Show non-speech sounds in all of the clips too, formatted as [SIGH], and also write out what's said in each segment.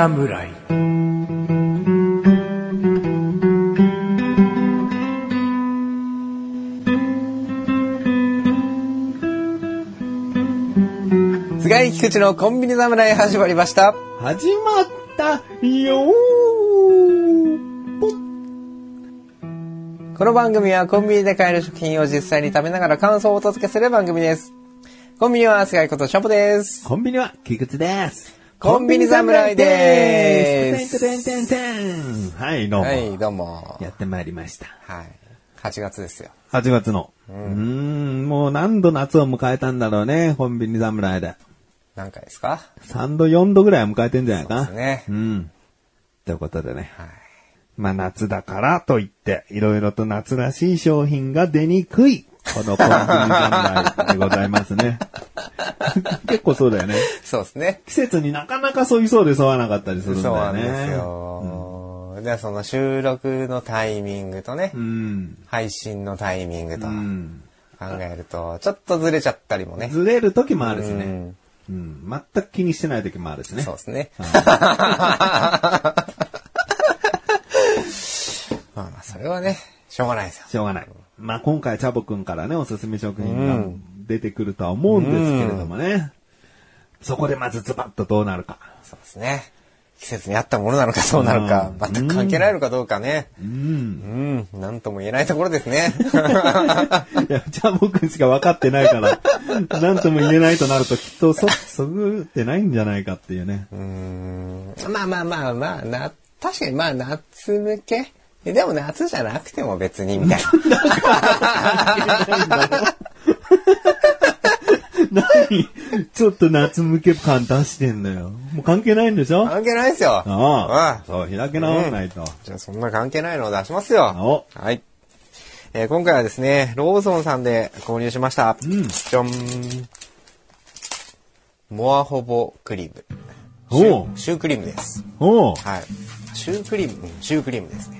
侍菅井菊池のコンビニ侍始まりました。始まったよこの番組はコンビニで買える食品を実際に食べながら感想をお届けする番組です。コンビニは菅井ことシャンポです。コンビニは、菊池です。コンビニ侍でーす。てんてんてんてんはい、どうも。はい、どうも。やってまいりました。はい。8月ですよ。8月の。うーん、もう何度夏を迎えたんだろうね、コンビニ侍で。何回ですか？3度、4度ぐらいは迎えてんじゃないかな。そうですねうん。ということでね。はい。まあ夏だからといって、いろいろと夏らしい商品が出にくい、このコンビニ侍でございますね。[LAUGHS] 結構そうだよね。そうですね。季節になかなか沿いそうで沿わなかったりするんだそうなよね。んですよ。で、その収録のタイミングとね、うん。配信のタイミングと考うん。えると、ちょっとずれちゃったりもね。ずれる時もあるしねうん。うん。全く気にしてない時もあるしね。そうですね。まあ [LAUGHS] まあ、それはね、しょうがないですよ。しょうがない。まあ今回チャボくんからね、おすすめ食品が出てくるとは思うんですけれどもね。そこでまずズバッとどうなるか。そうですね。季節に合ったものなのかどうなのか、うん全く関係ないのかどうかね。うん。うん、なんとも言えないところですね。[LAUGHS] いや、チャボくんしか分かってないから、なんとも言えないとなるときっとそ、そぐってないんじゃないかっていうね。うーん、まあまあまあまあ、な、確かにまあ夏向けでも夏じゃなくても別にみたいな。[LAUGHS] [LAUGHS] 何？ちょっと夏向け感出してんだよ。もう関係ないんでしょ？関係ないですよ。ああうんそう、開け直らないと。じゃあそんな関係ないのを出しますよ。おはい。えー今回はですね、ローソンさんで購入しました。んじゃん。モアホボクリーム。シおうューシュークリームです。おうはい。シュークリーム、うんシュークリームですね。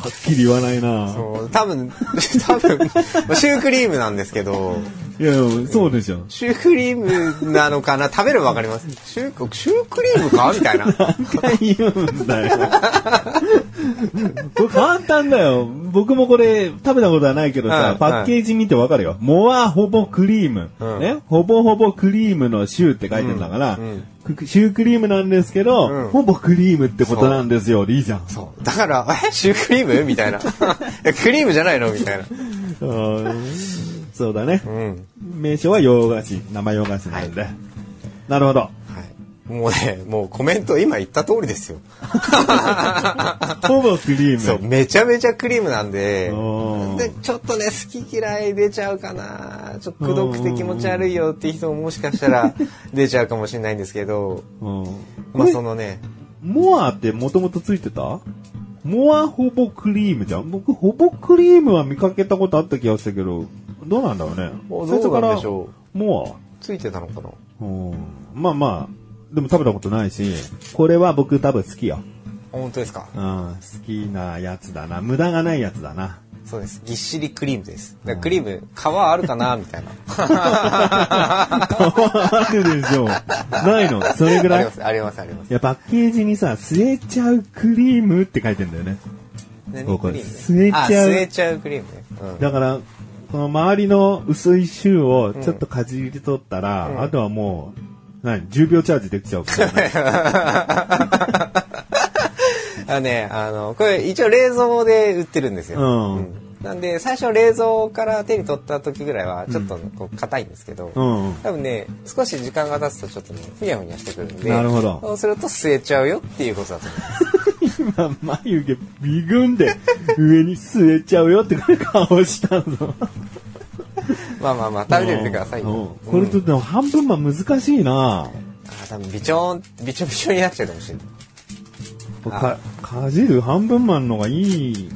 はっきり言わないなそう、多分、[LAUGHS] 多分、シュークリームなんですけど、いや、そうでしょ。シュークリームなのかな？食べればわかります。シュー、シュークリームか？みたいな。何回言うんだよ。簡単だよ。僕もこれ食べたことはないけどさ、はいパッケージ見てわかるよ。モアほぼクリーム。うんね？ほぼほぼクリームのシューって書いてるんだから、うんくシュークリームなんですけど、うんほぼクリームってことなんですよ。でいいじゃん。そう。だから、え？シュークリームみたいな。[LAUGHS] えクリームじゃないの？みたいな。うんそうだね。うん。名称は洋菓子、生洋菓子なんで。なるほど。はい。もうね、もうコメント今言った通りですよ。[LAUGHS] ほぼクリーム。そう、めちゃめちゃクリームなんでうん、で、ちょっとね、好き嫌い出ちゃうかな。ちょっとくどくて気持ち悪いよっていう人ももしかしたら [LAUGHS] 出ちゃうかもしれないんですけど、うんまあそのね、モアってもともとついてた？モアほぼクリームじゃん？僕、ほぼクリームは見かけたことあった気がしたけど、どうなんだろうね。お最初からモついてたのかな？ア。うん。まあまあ、でも食べたことないし、これは僕多分好きよ。本当ですか？うん、好きなやつだな。無駄がないやつだな。そうです。ぎっしりクリームです。クリーム、皮あるかなみたいな。あるでしょう。ないの？それぐらい？あります、あります、あります。いや、パッケージにさ、吸えちゃうクリームって書いてんだよね。吸えちゃうあ、吸えちゃうクリームね。うん。だから、この周りの薄いシューをちょっとかじり取ったら、うんあとはもう、何 ?10 秒チャージできちゃうからね。[LAUGHS] あね、あの、これ一応冷蔵で売ってるんですよ。うんなんで、最初冷蔵から手に取った時ぐらいは、ちょっとこう硬いんですけど、うん。多分ね、少し時間が経つとちょっとね、ふにゃふにゃしてくるんで、なるほどそうすると吸えちゃうよっていうことだと思います。[LAUGHS] 今、眉毛ビグンで上に吸えちゃうよって顔したぞ。[LAUGHS] まあまあまあ、食べてみてくださいよ。うんこれちょっと半分は難しいなあ多分、びちょん、びちょびちょになっちゃうかもしれない。か、かじる半分マンのがいい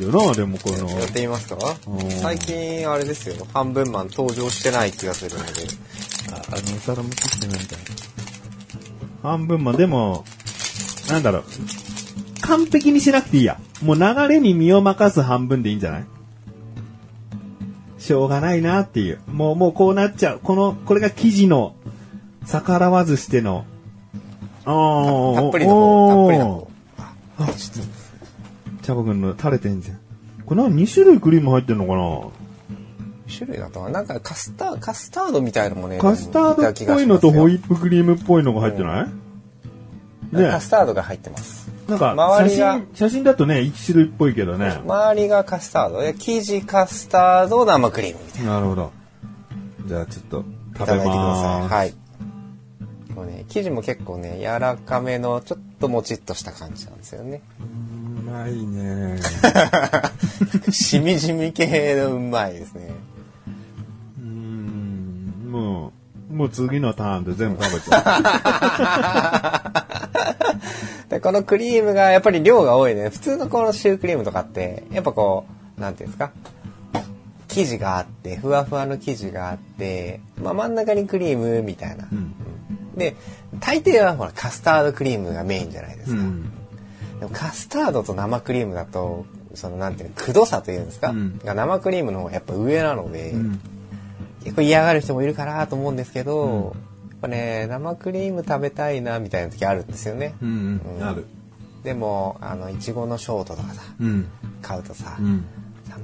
よな、でもこの。やってみますか？うん最近、あれですよ、半分マン登場してない気がするので。あ、あの、お皿も切ってないみたいな。半分までも、なんだろう。完璧にしなくていいや。もう流れに身を任す半分でいいんじゃない？しょうがないなっていう。もう、もうこうなっちゃう。この、これが生地の逆らわずしての。ああ、たっぷりの方、たっぷりの方。あ、ちょっと、チャボくんの垂れてんじゃん。これ何 ?2 種類クリーム入ってんのか種類だとは、なんかカスター、カスタードみたいのもね、なカスタードっぽいのとホイップクリームっぽいのが入ってない、ねカスタードが入ってます。なんか写周りが真、写真だとね、1種類っぽいけどね。周りがカスタードで、生地カスタード生クリームみたいなるほど。じゃあちょっと食べただいてくだまさい。はい。こうね、生地も結構ね、柔らかめの、ちょっともちっとした感じなんですよね。うまいね。しみじみ系のうまいですね。うーん、もう、もう次のターンで全部食べちゃ [LAUGHS] で、このクリームがやっぱり量が多いね。普通のこのシュークリームとかって、やっぱこう、なんていうんですか？生地があって、ふわふわの生地があって、まあ真ん中にクリームみたいな。う。うん。で、大抵はほらカスタードクリームがメインじゃないですか。うん。でもカスタードと生クリームだと、そのなんていうの、くどさというんですか、うんが生クリームの方がやっぱ上なので、うん。結構嫌がる人もいるかなと思うんですけど、やっぱね、生クリーム食べたいなみたいな時あるんですよね。うん。でも、あの、いちごのショートとかさ、うん。買うとさ、うん。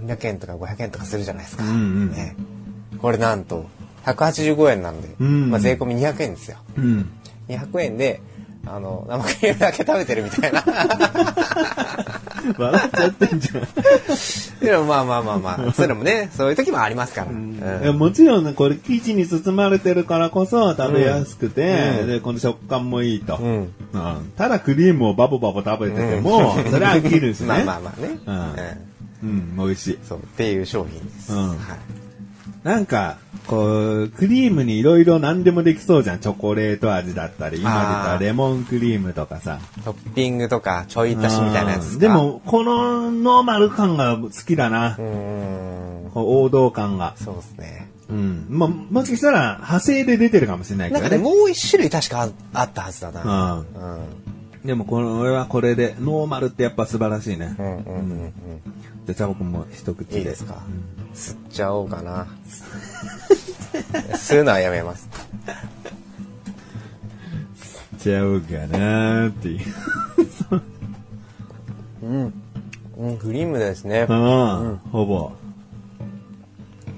300円とか500円とかするじゃないですか。うんうんね。これなんと、185円なんで、うんまあ税込み200円ですよ。うん。200円で、あの、生クリームだけ食べてるみたいな。笑っちゃってんじゃん。でもまあまあまあまあ、それもね、そういう時もありますから。うんいやもちろんね、これ生地に包まれてるからこそ食べやすくて、うんで、この食感もいいと。うんうんただクリームをバボバボ食べてても、[LAUGHS] それは飽きるしね。[LAUGHS] まあまあまあね。うんうんうん、美味しい。そう、っていう商品です。うんはいなんか、こう、クリームにいろいろ何でもできそうじゃん。チョコレート味だったり、今出たレモンクリームとかさ。トッピングとか、ちょい足しみたいなやつでも、このノーマル感が好きだなう。ーん、王道感が。そうですね。うん。まあ、もしかしたら派生で出てるかもしれないけどね。なんかね、もう一種類確かああったはずだな。うんうん。でもこれ俺はこれで、ノーマルってやっぱ素晴らしいね。うんうんうんうん。じゃあ、チャボくんも一口で。いいですか、吸っちゃおうかな。[LAUGHS] 吸うのはやめます。ちゃおうかなーっていう。うん。うん、クリームですね。うん、ほぼ。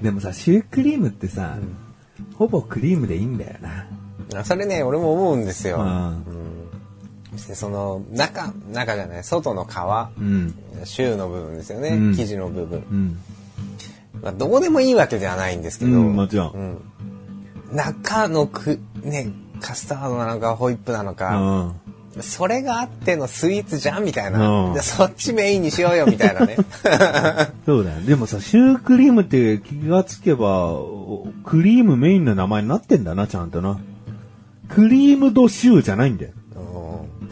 でもさ、シュークリームってさ、ほぼクリームでいいんだよな。あそれね、俺も思うんですよ。うんうんそしてその、中、中じゃない、外の皮、うん。シューの部分ですよね、うん生地の部分。うん。まあ、どうでもいいわけではないんですけど、うんもちろんうん中のく、ね、カスタードなのか、ホイップなのうか、ん。それがあってのスイーツじゃんみたいな、うんそっちメインにしようよみたいなね。[LAUGHS] そうだよ。でもさ、シュークリームって気がつけば、おクリームメインの名前になってんだな、ちゃんとな。クリームドシューじゃないんだよ。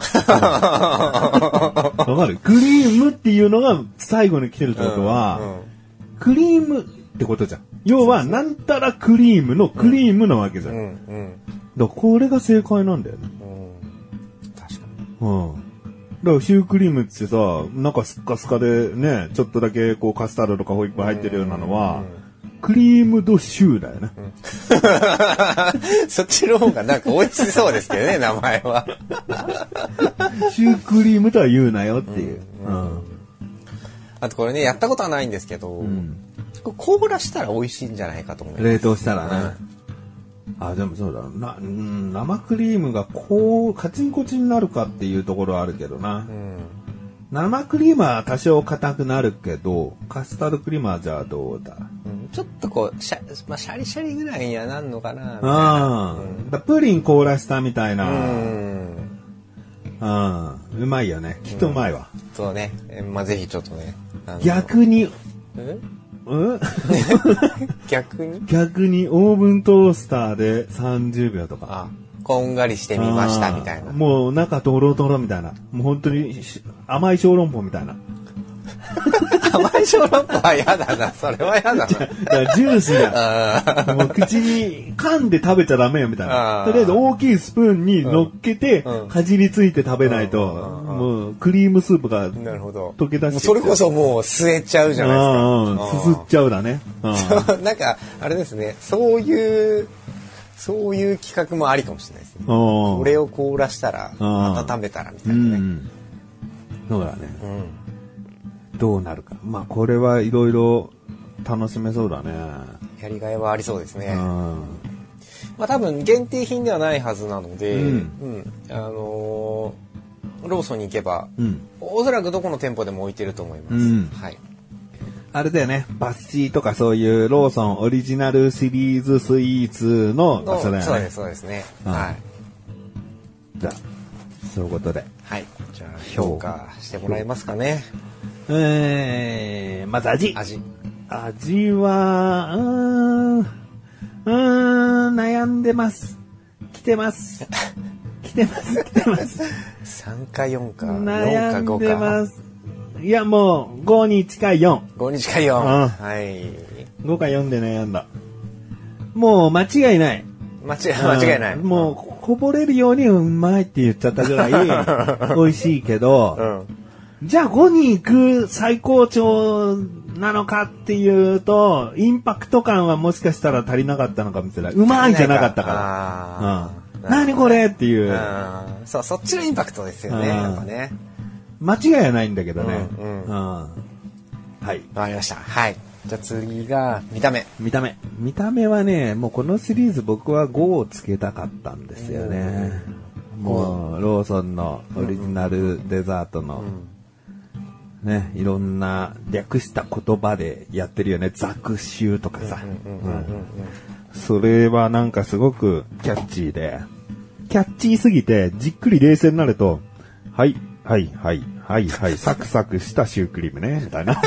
[LAUGHS] わかる？クリームっていうのが最後に来てるってことは、クリームってことじゃん。要は、なんたらクリームのクリームなわけじゃん。うんだかうんらこれが正解なんだよね。うん確かうん。だからシュークリームってさ、中スッカスカでね、ちょっとだけこうカスタードとかホイップ入ってるようなのは、クリームドシューだよね。に。[LAUGHS] そっちの方がなんか美味しそうですけどね、名前は。[LAUGHS] シュークリームとは言うなよっていう。うん。あとこれね、やったことはないんですけど、んこれ凍らしたら美味しいんじゃないかと思います。冷凍したらね。あ、でもそうだな。うん生クリームがこう、カチンコチンになるかっていうところはあるけどな。うん生クリームは多少硬くなるけど、カスタードクリームはじゃあどうだ？うんちょっとこう、シャ,、まあ、シャリシャリぐらいにはなんのかなな。ああ、だプリン凍らしたみたいな。ううん。ん。うまいよね。きっとうまいわ。そうね。えまあ、ぜひちょっとね。逆に、え？うん？[LAUGHS] 逆に？逆にオーブントースターで30秒とか。あ、こんがりしてみましたみたいな。もう中ドロドロみたいな。もう本当にし甘い小籠包みたいな。甘い小籠包は嫌だな。それは嫌だな。だからジュースが、もう口に噛んで食べちゃダメよみたいなとりあえず大きいスプーンに乗っけて、うんかじりついて食べないと、うんもうクリームスープが。溶け出してそれこそもう吸えちゃうじゃないですか。すすっちゃうだね。なんか、あれですね。そういう、そういう企画もありかもしれないですね。おこれを凍らしたら、うん温めたらみたういなね。ん。そうだね。うん。どうなるか。まあ、これはいろいろ楽しめそうだね。やりがいはありそうですね。うん。まあ多分限定品ではないはずなので、うんうんあのーローソンに行けば、うん。おそらくどこの店舗でも置いてると思います。うんはい。あれだよね。バッシーとかそういうローソンオリジナルシリーズスイーツの場所だよね。そうです、そうですね。うんはい。じゃあ、そういうことで。はい。じゃあ、評価してもらえますかね。えー、まず味。味。味は、うーん、うーん、悩んでます。来てます。[LAUGHS] 来てます、来てます。3か4か、4か悩ん5か。でます。いや、もう、5に近い4。5に近い4。うんはい。5か4で悩んだ。もう、間違いない。間違い、[LAUGHS] 間違いない。うんもう、こぼれるようにうまいって言っちゃったぐらい、[LAUGHS] 美味しいけど、うん。じゃあ5に行く最高潮なのかっていうと、インパクト感はもしかしたら足りなかったのかもしれない。うまいじゃなかったから。うん、何これっていう、うんそう、そっちのインパクトですよね、うんやっぱね。間違いはないんだけどね。うんうんはい。わかりました。はい。じゃあ次が、見た目。見た目。見た目はね、もうこのシリーズ僕は5をつけたかったんですよね。もう、ローソンのオリジナルデザートの、ね、いろんな略した言葉でやってるよね。ザクシューとかさ。うんそれはなんかすごくキャッチーで、キャッチーすぎて、じっくり冷静になると、はい、はい、はい、はい、はい、サクサクしたシュークリームね、みたいな。[LAUGHS]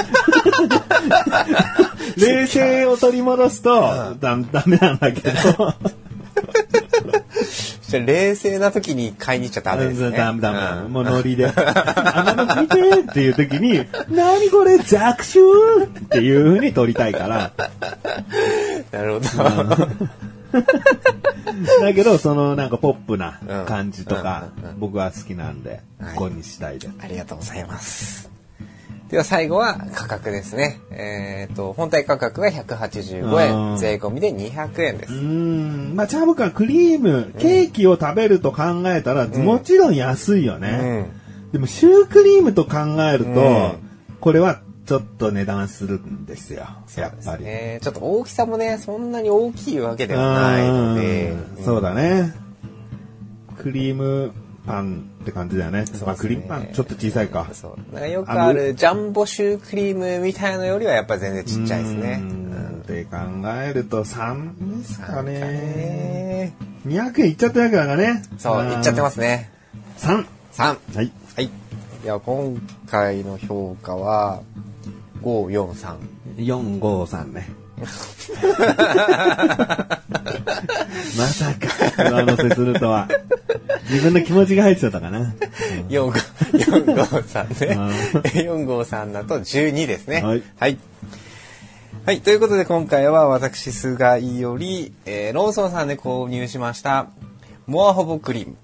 冷静を取り戻すと、だ、ダメなんだけど、じゃあ冷静な時に買いに行っちゃダメですね。ダメダメ。うんもうノリで。[LAUGHS] あの見てっていう時に、何これ、ザクシューっていう風に取りたいから。なるほど。だけど、そのなんかポップな感じとか僕は好きなんで、はい5にしたいです。ありがとうございます。では最後は価格ですね。えっ、と、本体価格が185うん円、税込みで200円でうす。ーん。まあ、チャーブカクリーム、ケーキを食べると考えたら、もちろん安いよね。でも、シュークリームと考えると、うんこれはちょっと値段するんですよ。やっぱり。えーちょっと大きさもね、そんなに大きいわけではないのでう。んそうだね。クリームパンって感じだよね。まあ、クリームパンちょっと小さいか。そう。なんかよくあるジャンボシュークリームみたいのよりはやっぱり全然ちっちゃいですね。って考えると3ですかね。ね200円いっちゃったやからね。そう、いっちゃってますね。3。3。はい。はい。いや、今回の評価は、5、4、3。453ね。まさか、上乗せするとは。自分の気持ちが入ってちゃったかな。4、5、4、5、3ね。うん4、5、3だと12ですね。はい。はい。はい。ということで今回は私、菅井より、えーローソンさんで購入しました、モアホボクリーム、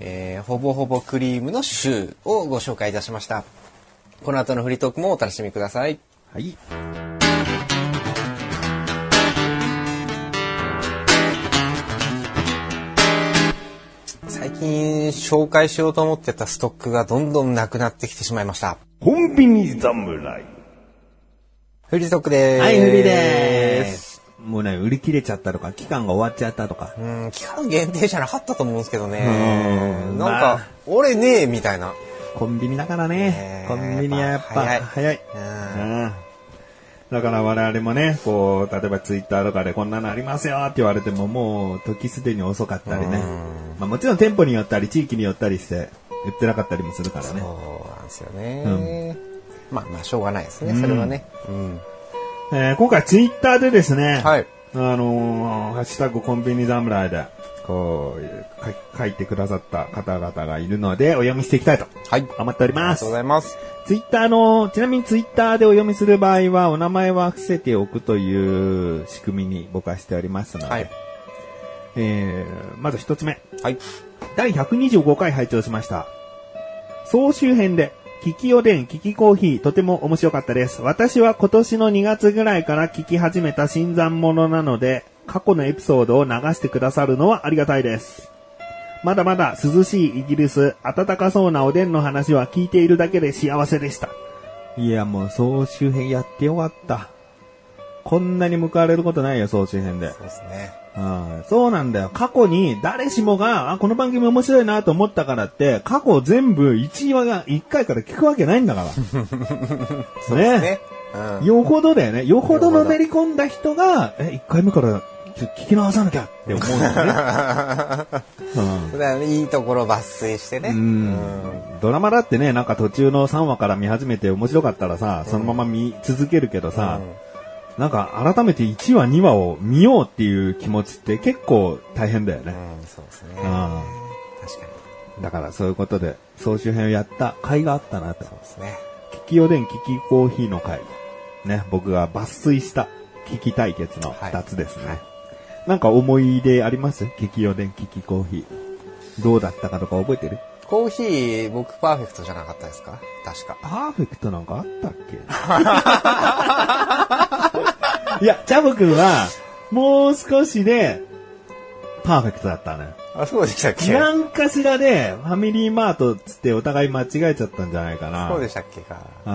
えーほぼほぼクリームのシューをご紹介いたしました。この後のフリートークもお楽しみください。はい。近紹介しようと思ってたストックがどんどんなくなってきてしまいました。コンビニ侍。フリートークでーす。はい、フリでーす。もうね、売り切れちゃったとか、期間が終わっちゃったとか。うん、期間限定じゃなかったと思うんですけどね。うんなんか、まあ俺ねえ、みたいな。コンビニだからねね。コンビニはやっぱ早い早い。うんうんだから我々もね、こう、例えばツイッターとかでこんなのありますよって言われてももう時すでに遅かったりね。まあもちろん店舗によったり地域によったりして売ってなかったりもするからね。そうなんですよね。まあまあ、しょうがないですね、それはね。うん。えー今回ツイッターでですね、はい。あのーハッシュタグコンビニ侍で、こう、か書いてくださった方々がいるので、お読みしていきたいとはい。思っておりますありがとうご。ざいます。ツイッターの、ちなみにツイッターでお読みする場合は、お名前は伏せておくという仕組みに僕はしておりますので、はい。えー、まず一つ目。はい。第125回拝聴しました。総集編で、キキおでん、キキコーヒー、とても面白かったです。私は今年の2月ぐらいから聞き始めた新参者なので、過去のエピソードを流してくださるのはありがたいです。まだまだ涼しいイギリス、暖かそうなおでんの話は聞いているだけで幸せでした。いや、もう総集編やってよかった。こんなに報われることないよ、総集編で。そうですね。うんそうなんだよ。過去に誰しもが、あ、この番組面白いなと思ったからって、過去全部1話が1回から聞くわけないんだから。[LAUGHS] そうですね。うん。よほどだよね。よほどのめり込んだ人が、え、1回目から聞き直さなきゃって思うんだよね。だからいいところ抜粋してね。うんうんドラマだってね、なんか途中の3話から見始めて面白かったらさ、そのまま見続けるけどさ、なんか改めて1話2話を見ようっていう気持ちって結構大変だよね。うん、そうですね。うん確かに。だからそういうことで、総集編をやった甲斐があったなと。そうですね。聞きおでん、聞きコーヒーの回。ね、僕が抜粋した聞き対決の2つですね。はいなんか思い出あります？聞きおでん、聞きコーヒー。どうだったかとか覚えてる？コーヒー、僕パーフェクトじゃなかったですか？確か。パーフェクトなんかあったっけ？[LAUGHS] いや、チャボくんは、もう少しで、パーフェクトだったね。あ、そうでしたっけ？なんかしらで、ファミリーマートっつってお互い間違えちゃったんじゃないかな。そうでしたっけか。うん。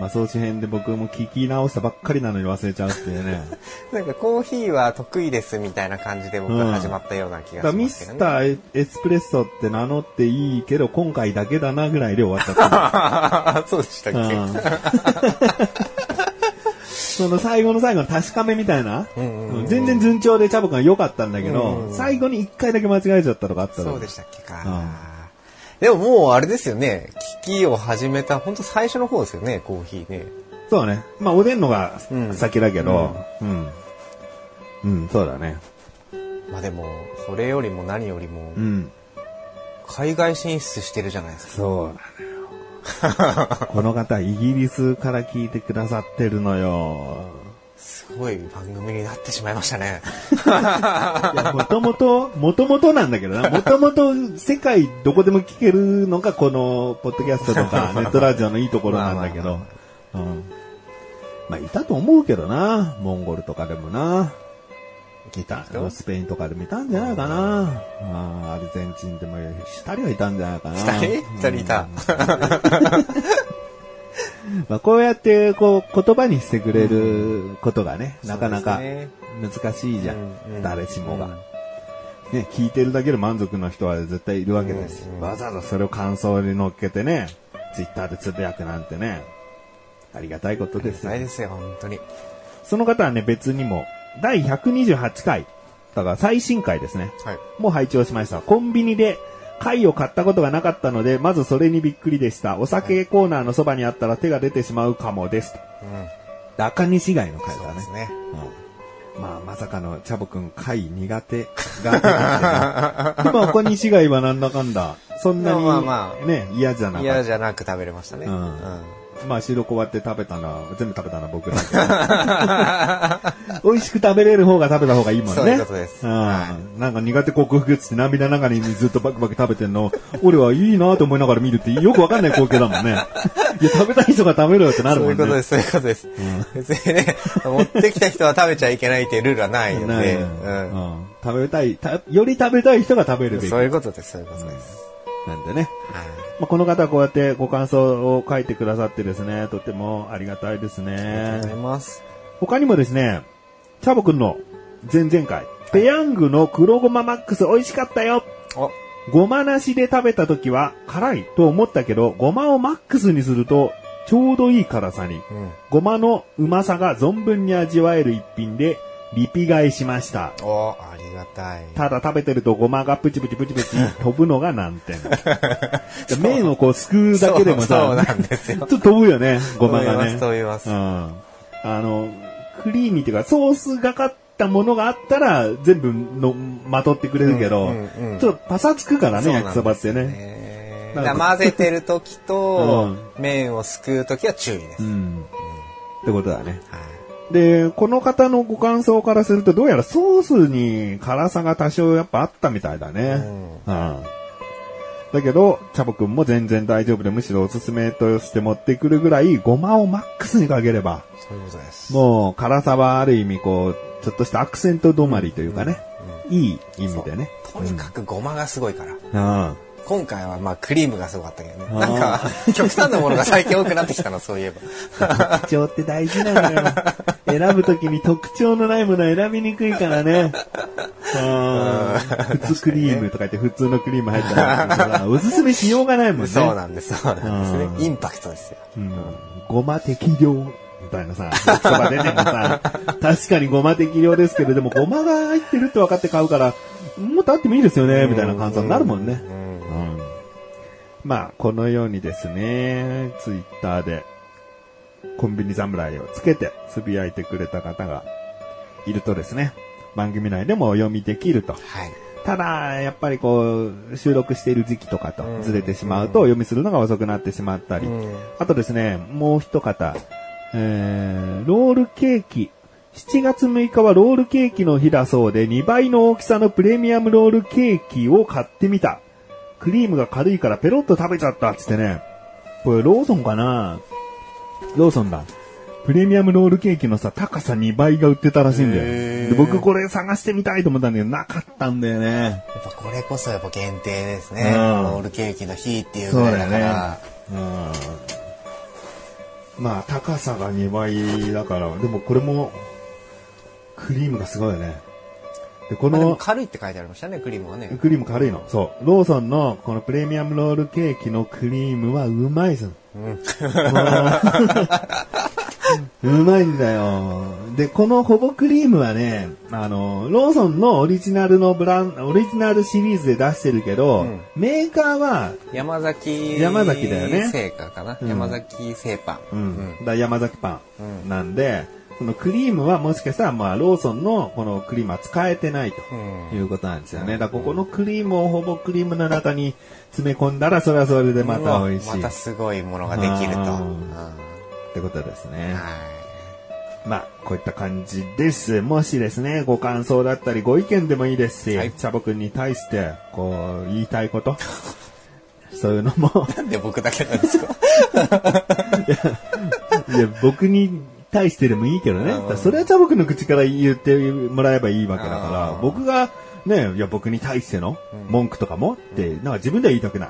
まあ、総集編で僕も聞き直したばっかりなのに忘れちゃうっていうね。[LAUGHS] なんかコーヒーは得意ですみたいな感じで僕うん始まったような気がしますけどね。スターエスプレッソって名乗っていいけど、今回だけだなぐらいで終わっちゃった。[LAUGHS] そうでしたっけ、うん [LAUGHS] その最後の最後の確かめみたいな、んうんうんうん全然順調でチャボくんは良かったんだけど、うんうん最後に一回だけ間違えちゃったとかあったのそうでしたっけか。うんでももうあれですよね。機器を始めた、本当最初の方ですよね、コーヒーね。そうね。まあ、おでんのがうん先だけど、うん。うん、そうだね。まあでも、それよりも何よりもう、ん。海外進出してるじゃないですか。そうなのよ。この方、イギリスから聞いてくださってるのよ。すごい番組になってしまいましたね。[LAUGHS] もともと、もともとなんだけどな。もともと世界どこでも聞けるのがこの、ポッドキャストとか、[LAUGHS] ネットラジオのいいところなんだけど。うん。まあ、いたと思うけどな。モンゴルとかでもな。聞いた人スペインとかでもいたんじゃないかな。あーアルゼンチンでも二人はいたんじゃないかな。二人二人いた。[LAUGHS] まあ、こうやって、こう、言葉にしてくれることがね、なかなか難しいじゃん。誰しもが。うんね、聞いてるだけで満足の人は絶対いるわけですし、うんうんわざわざそれを感想に乗っけてね、ツイッターでつぶやくなんてね、ありがたいことですよないですよ、本当に。その方はね、別にも、第128回、だから最新回ですね。はい。もう拝聴しました。コンビニで貝を買ったことがなかったので、まずそれにびっくりでした。お酒コーナーのそばにあったら手が出てしまうかもです。とうん。赤西貝の貝だねそうです。ね。うんまあ、まさかのチャボくん貝苦手がね。でも赤西貝はなんだかんだ、そんなに、まあまあね、嫌じゃなかった。嫌じゃなく食べれましたね。うんうんまあ、白子割って食べたのは、全部食べたのは僕だけど。[LAUGHS] 美味しく食べれる方が食べた方がいいもんね。そういうことですうんはなんか苦手克服っつって涙ながらにずっとバクバク食べてんの、俺はいいなと思いながら見るってよくわかんない光景だもんね。[LAUGHS] いや、食べたい人が食べろよってなるもんね。そういうことです、そういうことです。別にね、持ってきた人は食べちゃいけないっていうルールはないのないで、ううんん食べたいた、より食べたい人が食べるべき。そういうことです、そういうことです。なんでね。はいまあ、この方はこうやってご感想を書いてくださってですね、とてもありがたいですありがとうございね。ます。他にもですね、チャボくんの前々回、ペヤングの黒ごまマックス美味しかったよお、ごまなしで食べた時は辛いと思ったけど、ごまをマックスにするとちょうどいい辛さに、うん。ごまのうまさが存分に味わえる一品で、リピ買いしました。お、ありがたい。ただ食べてるとごまがプチプチプチプチ飛ぶのが難点。[LAUGHS] 麺をこうすくうだけでもさ、そうなんですよちょっと飛ぶよね、ごまがね。飛びます、飛びうん。ます。あの、クリーミーっていうか、ソースがかったものがあったら、全部の、まとってくれるけど、うんうんうんちょっとパサつくからね、焼きそばってね。だ混ぜてる時と、麺をすくう時は注意です。うん。ってことだね。はいで、この方のご感想からすると、どうやらソースに辛さが多少やっぱあったみたいだね。うん。だけど、チャボくんも全然大丈夫で、むしろおすすめとして持ってくるぐらい、ごまをマックスにかければ、そういうことです。もう辛さはある意味こう、ちょっとしたアクセント止まりというかね、いい意味でね。とにかくごまがすごいから。うん。今回はまあクリームがすごかったけどね。なんか、極端なものが最近多くなってきたな、そういえば。特徴って大事なのよ。選ぶときに特徴のないものは選びにくいからね。うん普通クリームとか言って普通のクリーム入ったら、[LAUGHS] おすすめしようがないもんね。そうなんです、そうなんですうんね。インパクトですよ。うんごま適量みたいなさ、言葉出てもさ、確かにごま適量ですけれども、ごまが入ってるって分かって買うから、もっとあってもいいですよね、みたいな感想になるもんね。まあ、このようにですね、ツイッターで、コンビニ侍をつけて、つぶやいてくれた方がいるとですね、番組内でもお読みできると。はい。ただ、やっぱりこう、収録している時期とかとうんずれてしまうと、お読みするのが遅くなってしまったり、うんあとですね、もう一方、えー、ロールケーキ。7月6日はロールケーキの日だそうで、2倍の大きさのプレミアムロールケーキを買ってみた。クリームが軽いからペロッと食べちゃったっつってね。これローソンかな？ローソンだ。プレミアムロールケーキのさ、高さ2倍が売ってたらしいんだよ。で僕これ探してみたいと思ったんだけど、なかったんだよね。やっぱこれこそやっぱ限定ですね。うんロールケーキの日っていうぐらいだから。うん。まあ、高さが2倍だから、でもこれも、クリームがすごいよね。で、この、軽いって書いてありましたね、クリームはね。クリーム軽いの。そう。ローソンのこのプレミアムロールケーキのクリームはうまいぞ。うまいんだよ。で、このほぼクリームはね、あの、ローソンのオリジナルのブラン、オリジナルシリーズで出してるけど、うんメーカーは、山崎山崎だよね製菓かな、うん山崎製パン。うん。だ山崎パうんンなんで、このクリームはもしかしたら、まあ、ローソンのこのクリームは使えてないとうんいうことなんですよね。だからここのクリームをほぼクリームの中に詰め込んだら、それはそれでまた美味しい。またすごいものができると。ってことですね。はまあ、こういった感じです。もしですね、ご感想だったりご意見でもいいですし、はいチャボくんに対して、こう、言いたいこと、[LAUGHS] そういうのも、い。なんで僕だけなんですか？[LAUGHS] いや、僕に対してでもいいけどね。それはチャボくんの口から言ってもらえばいいわけだからう、ん僕が、ね、いや、僕に対しての文句とかもって、なんか自分では言いたくない。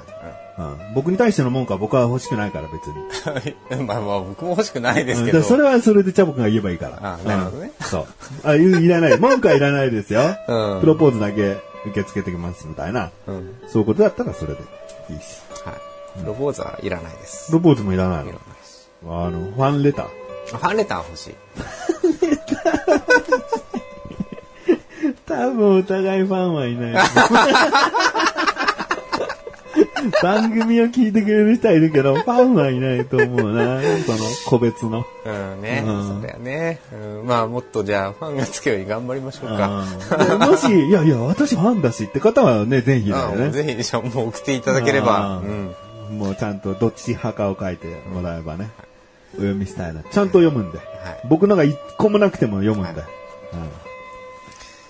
うん、僕に対しての文句は僕は欲しくないから別に。[LAUGHS] まあまあ僕も欲しくないですうんけど。それはそれでチャボくんが言えばいいから。あなるほどねうんそう。あ、いいらない。文句はいらないですよ。うんプロポーズだけ受け付けてきますみたいな。うん。そういうことだったらそれでいいし。はい。ロボーズはいらないです。プロポーズもいらないの？いらないです。あの、ファンレター。ファンレター欲しい。多分お互いファンはいない。番組を聞いてくれる人はいるけど、ファンはいないと思うな。その個別の。うんね。うんそうだよね。うんまあもっとじゃあファンがつくように頑張りましょうか。もし、いやいや、私ファンだしって方はね、ぜひだよね。ぜひじゃあもう送っていただければ。ううんん。もうちゃんとどっち派かを書いてもらえばね、お読みしたいな。ちゃんと読むんで。はい僕のが一個もなくても読むんで。はうん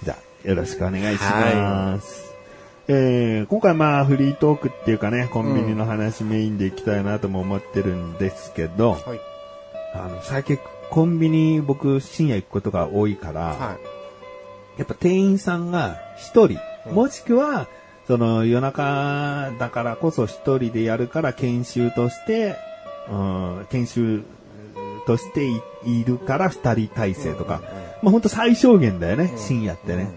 じゃあ、よろしくお願いします。えー、今回まあフリートークっていうかね、コンビニの話メインでいきたいなとも思ってるんですけど、はい。あの、最近コンビニ僕深夜行くことが多いから、はやっぱ店員さんが一人、うんもしくは、その夜中だからこそ一人でやるから研修として、うん、研修としていいるから二人体制とか、うんうんうんまあ本当最小限だよね、うん深夜ってね。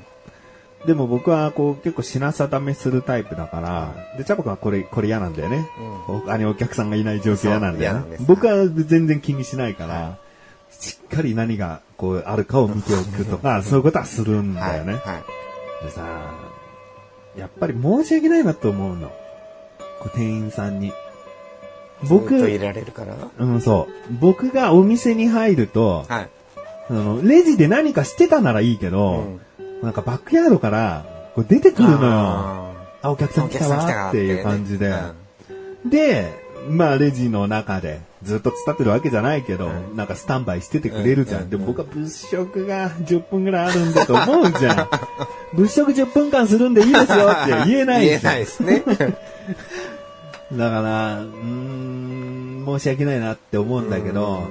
でも僕はこう結構品定めするタイプだから、で、チャボ君はこれ、これ嫌なんだよね。他にお客さんがいない状況嫌なんだよね。僕は全然気にしないから、しっかり何がこうあるかを見ておくとか、[LAUGHS] そういうことはするんはい。だよね。はい。でさ、やっぱり申し訳ないなと思うの。こう店員さんに。僕、ずっといられるから。うん、そう。僕がお店に入ると、はい。あの、レジで何かしてたならいいけど、なんかバックヤードからこう出てくるのよ。ああ、お客さん来たわっていう感じで。うで、まあレジの中でずっと伝ってるわけじゃないけど、なんかスタンバイしててくれるじゃん。うんで、僕は物色が10分ぐらいあるんだと思うじゃん。[LAUGHS] 物色10分間するんでいいですよって言えない言えじゃん [LAUGHS] ないですね。[LAUGHS] だから、うーん、申し訳ないなって思うんだけど、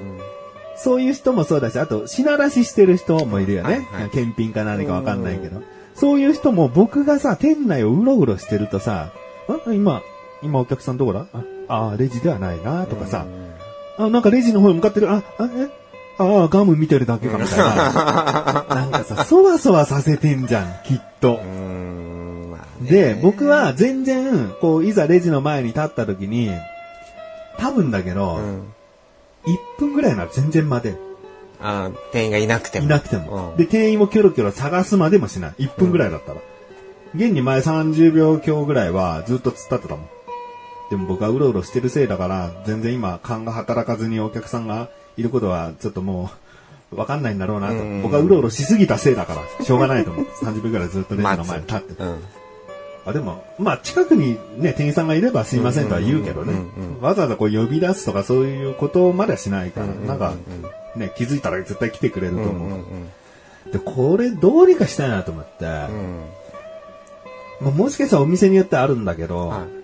そういう人もそうだし、あと、品出ししてる人もいるよね。はいはい検品か何かわかんないけど。そういう人も僕がさ、店内をうろうろしてるとさ、あ今、今お客さんどこだ？あ、あレジではないなとかさ、あ、なんかレジの方に向かってる、あ、あ、え？ああ、ガム見てるだけかみたいな。[LAUGHS] なんかさ、そわそわさせてんじゃん、きっと。で、僕は全然、こう、いざレジの前に立った時に、多分だけど、うん1分ぐらいなら全然待てる。あ店員がいなくても。いなくても。うんで、店員をキョロキョロ探すまでもしない。1分ぐらいだったら。現に前30秒強ぐらいはずっと突っ立ってたもん。でも僕はうろうろしてるせいだから、全然今勘が働かずにお客さんがいることはちょっともう、わかんないんだろうなと。うん僕はうろうろしすぎたせいだから、しょうがないと思う。30秒ぐらいずっとレジの前に立ってた。うん。あ、でも、まあ、近くにね、店員さんがいればすいませんとは言うけどね。わざわざこう呼び出すとかそういうことまではしないから、なんか、ね、気づいたら絶対来てくれるとうん思う。うんで、これどうにかしたいなと思って、うん。まあ、もしかしたらお店によってあるんだけど、はい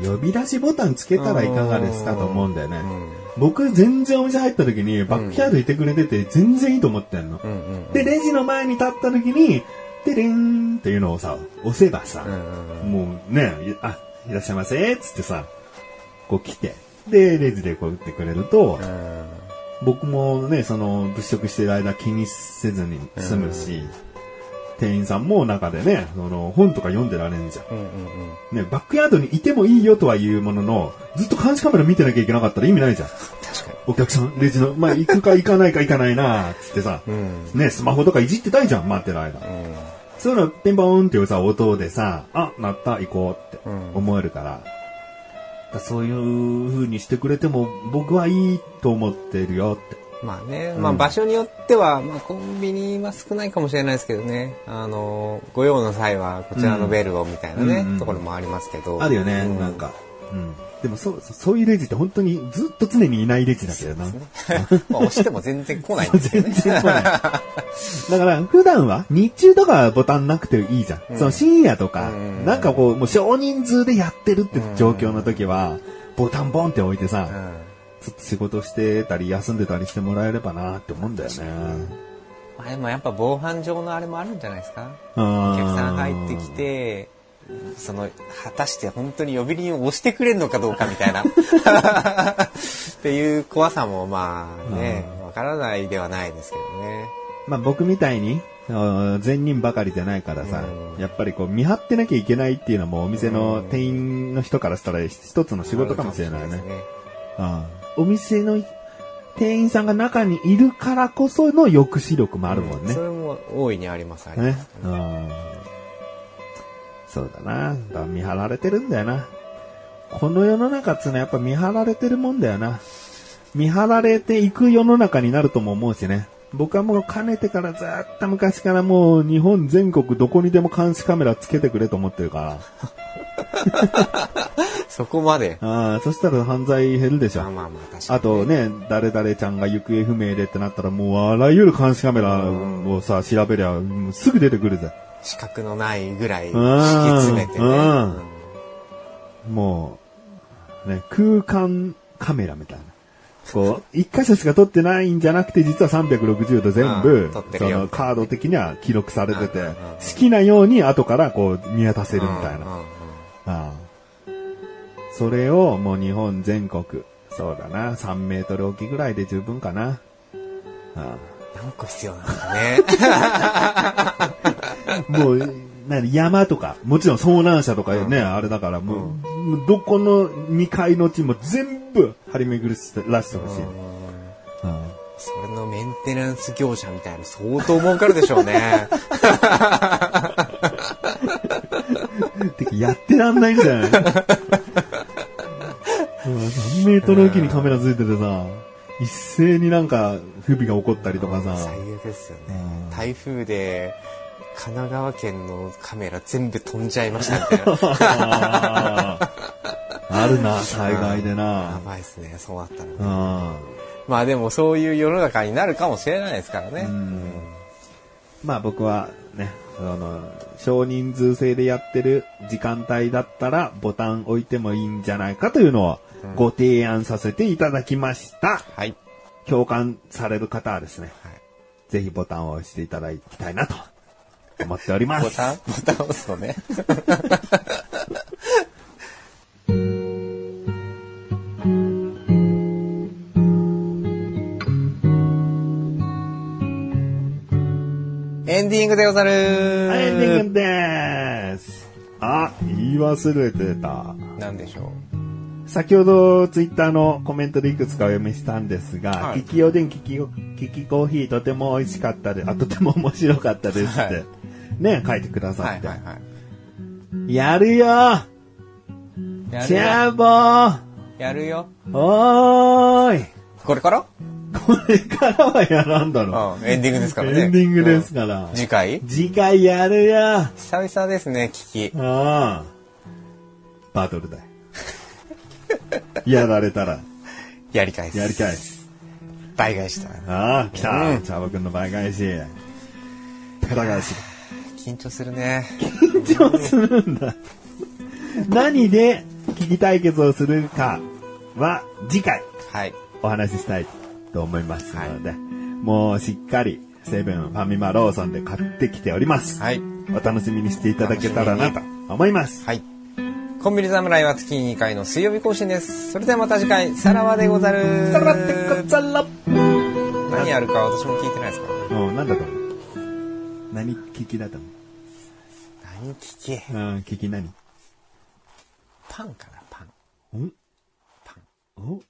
呼び出しボタンつけたらいかがですかと思うんだよね。うん僕全然お店入った時にバックヤードいてくれてて全然いいと思ってんの。で、レジの前に立った時に、でれんっていうのをさ、押せばさ、うんもうね、いあ、いらっしゃいませ、つってさ、こう来て、で、レジでこう打ってくれると、うん僕もね、その、物色してる間気にせずに済むし、店員さんも中でね、その、本とか読んでられんじゃん。ね、バックヤードにいてもいいよとは言うものの、ずっと監視カメラ見てなきゃいけなかったら意味ないじゃん。確かお客さん、レジの、まあ、行くか行かないか行かないなつってさ、に。うん。ね、スマホとかいじってたいじゃん、待ってる間。うんそういうの、ピンポーンっていうさ、音でさ、あ、鳴った、行こうってうん思えるから。だからそういう風にしてくれても、僕はいいと思ってるよって。まあね、まあ場所によっては、まあコンビニは少ないかもしれないですけどね、あの、ご用の際はこちらのベルをみたいなね、うんところもありますけど。あるよね、うんなんか。うん。でもそう、そういうレジって本当にずっと常にいないレジだけどな。[LAUGHS] まあ押しても全然来ないんですけどね。全然来ない。[LAUGHS] だから、普段は日中とかはボタンなくていいじゃん。その深夜とか、うんなんかこう、もう少人数でやってるって状況の時は、ボタンボンって置いてさ、ちょっと仕事してたり休んでたりしてもらえればなって思うんだよね。まあでもやっぱ防犯上のあれもあるんじゃないですか。おお客さん入ってきて、その、果たして本当に呼び鈴を押してくれるのかどうかみたいな。[LAUGHS] っていう怖さもまあね、わからないではないですけどね。まあ僕みたいに、あ善人ばかりじゃないからさ、うんやっぱりこう見張ってなきゃいけないっていうのもお店の店員の人からしたら一つの仕事かもしれないね。うんお店の店員さんが中にいるからこその抑止力もあるもんねそ。れも大いにあります、ありまねす。うんそうだな。だから見張られてるんだよな。この世の中っつうのはやっぱ見張られてるもんだよな。見張られていく世の中になるとも思うしね。僕はもうかねてからずっと昔からもう日本全国どこにでも監視カメラつけてくれと思ってるから。[LAUGHS] そこまで。ああ、そしたら犯罪減るでしょまあ。まあまあ、確かに、あと。ね、誰々ちゃんが行方不明でってなったらもうあらゆる監視カメラをさ、調べりゃすぐ出てくるぜ。資格のないぐらい敷きうん詰めてね。うんうんもう、ね、空間カメラみたいな。こう、一箇所しか撮ってないんじゃなくて、実は360度全う部そのカード的には記録されてて好きなように後からこう見渡せるみたいな。それをもう日本全国、そうだな、3メートル置きぐらいで十分かな。あ何個必要なんだね。[LAUGHS] あもう、何、山とか、もちろん遭難者とかね、あれだからもう、もうどこの2階の地も全部張り巡らしてほしい。あそれのメンテナンス業者みたいな相当儲かるでしょうね。あてか、やってらんないんじゃない？うん3メートル置きにカメラついててさ、一斉になんか不備が起こったりとかさ、最悪ですよね。うん。台風で、神奈川県のカメラ全部飛んじゃいましたみたいな。[LAUGHS] ああるな、災害でやな。ばいっすね、そうなったらね。うん。まあでもそういう世の中になるかもしれないですからね。まあ僕はね、あの、少人数制でやってる時間帯だったらボタン置いてもいいんじゃないかというのをご提案させていただきました。はい。共感される方はですね、はいぜひボタンを押していただきたいなと思っております。ボタンボタン押すのね。エンディングでござるはい、エンディングです。あ、言い忘れてた。なんでしょ先ほどツイッターのコメントでいくつかお読みしたんですが、はいキキおでんキキキキコーヒーとても美味しかったで、あ、とても面白かったですって、はいね、書いてくだう。さって。はいはいはい。やるよチャよ。ボーやるよ。おーいこれから？これからはやらんだろ。うん。エンディングですからね。エンディングですから。うん次回？次回やるよ久々ですね、聞き。ああ。バトルだよ。やられたら、やり返す。やり返す。倍返しだ。ああ、来た、うんチャボくんの倍返し。手返し。緊張するね。緊張するんだ。[LAUGHS] 何で危機対決をするかは次回はい。お話ししたいと思いますので、もうしっかりセブン、ファミマ、ローソンで買ってきております。はい。お楽しみにしていただけたらなと思います。はい。コンビニ侍は月に2回の水曜日更新です。それではまた次回、さらばでござる。さらってこざら何やるか私も聞いてないですからね。うん、なんだと思う？何聞きだと思何聞けううん、聞き何？パンかな、パン。んパン。お？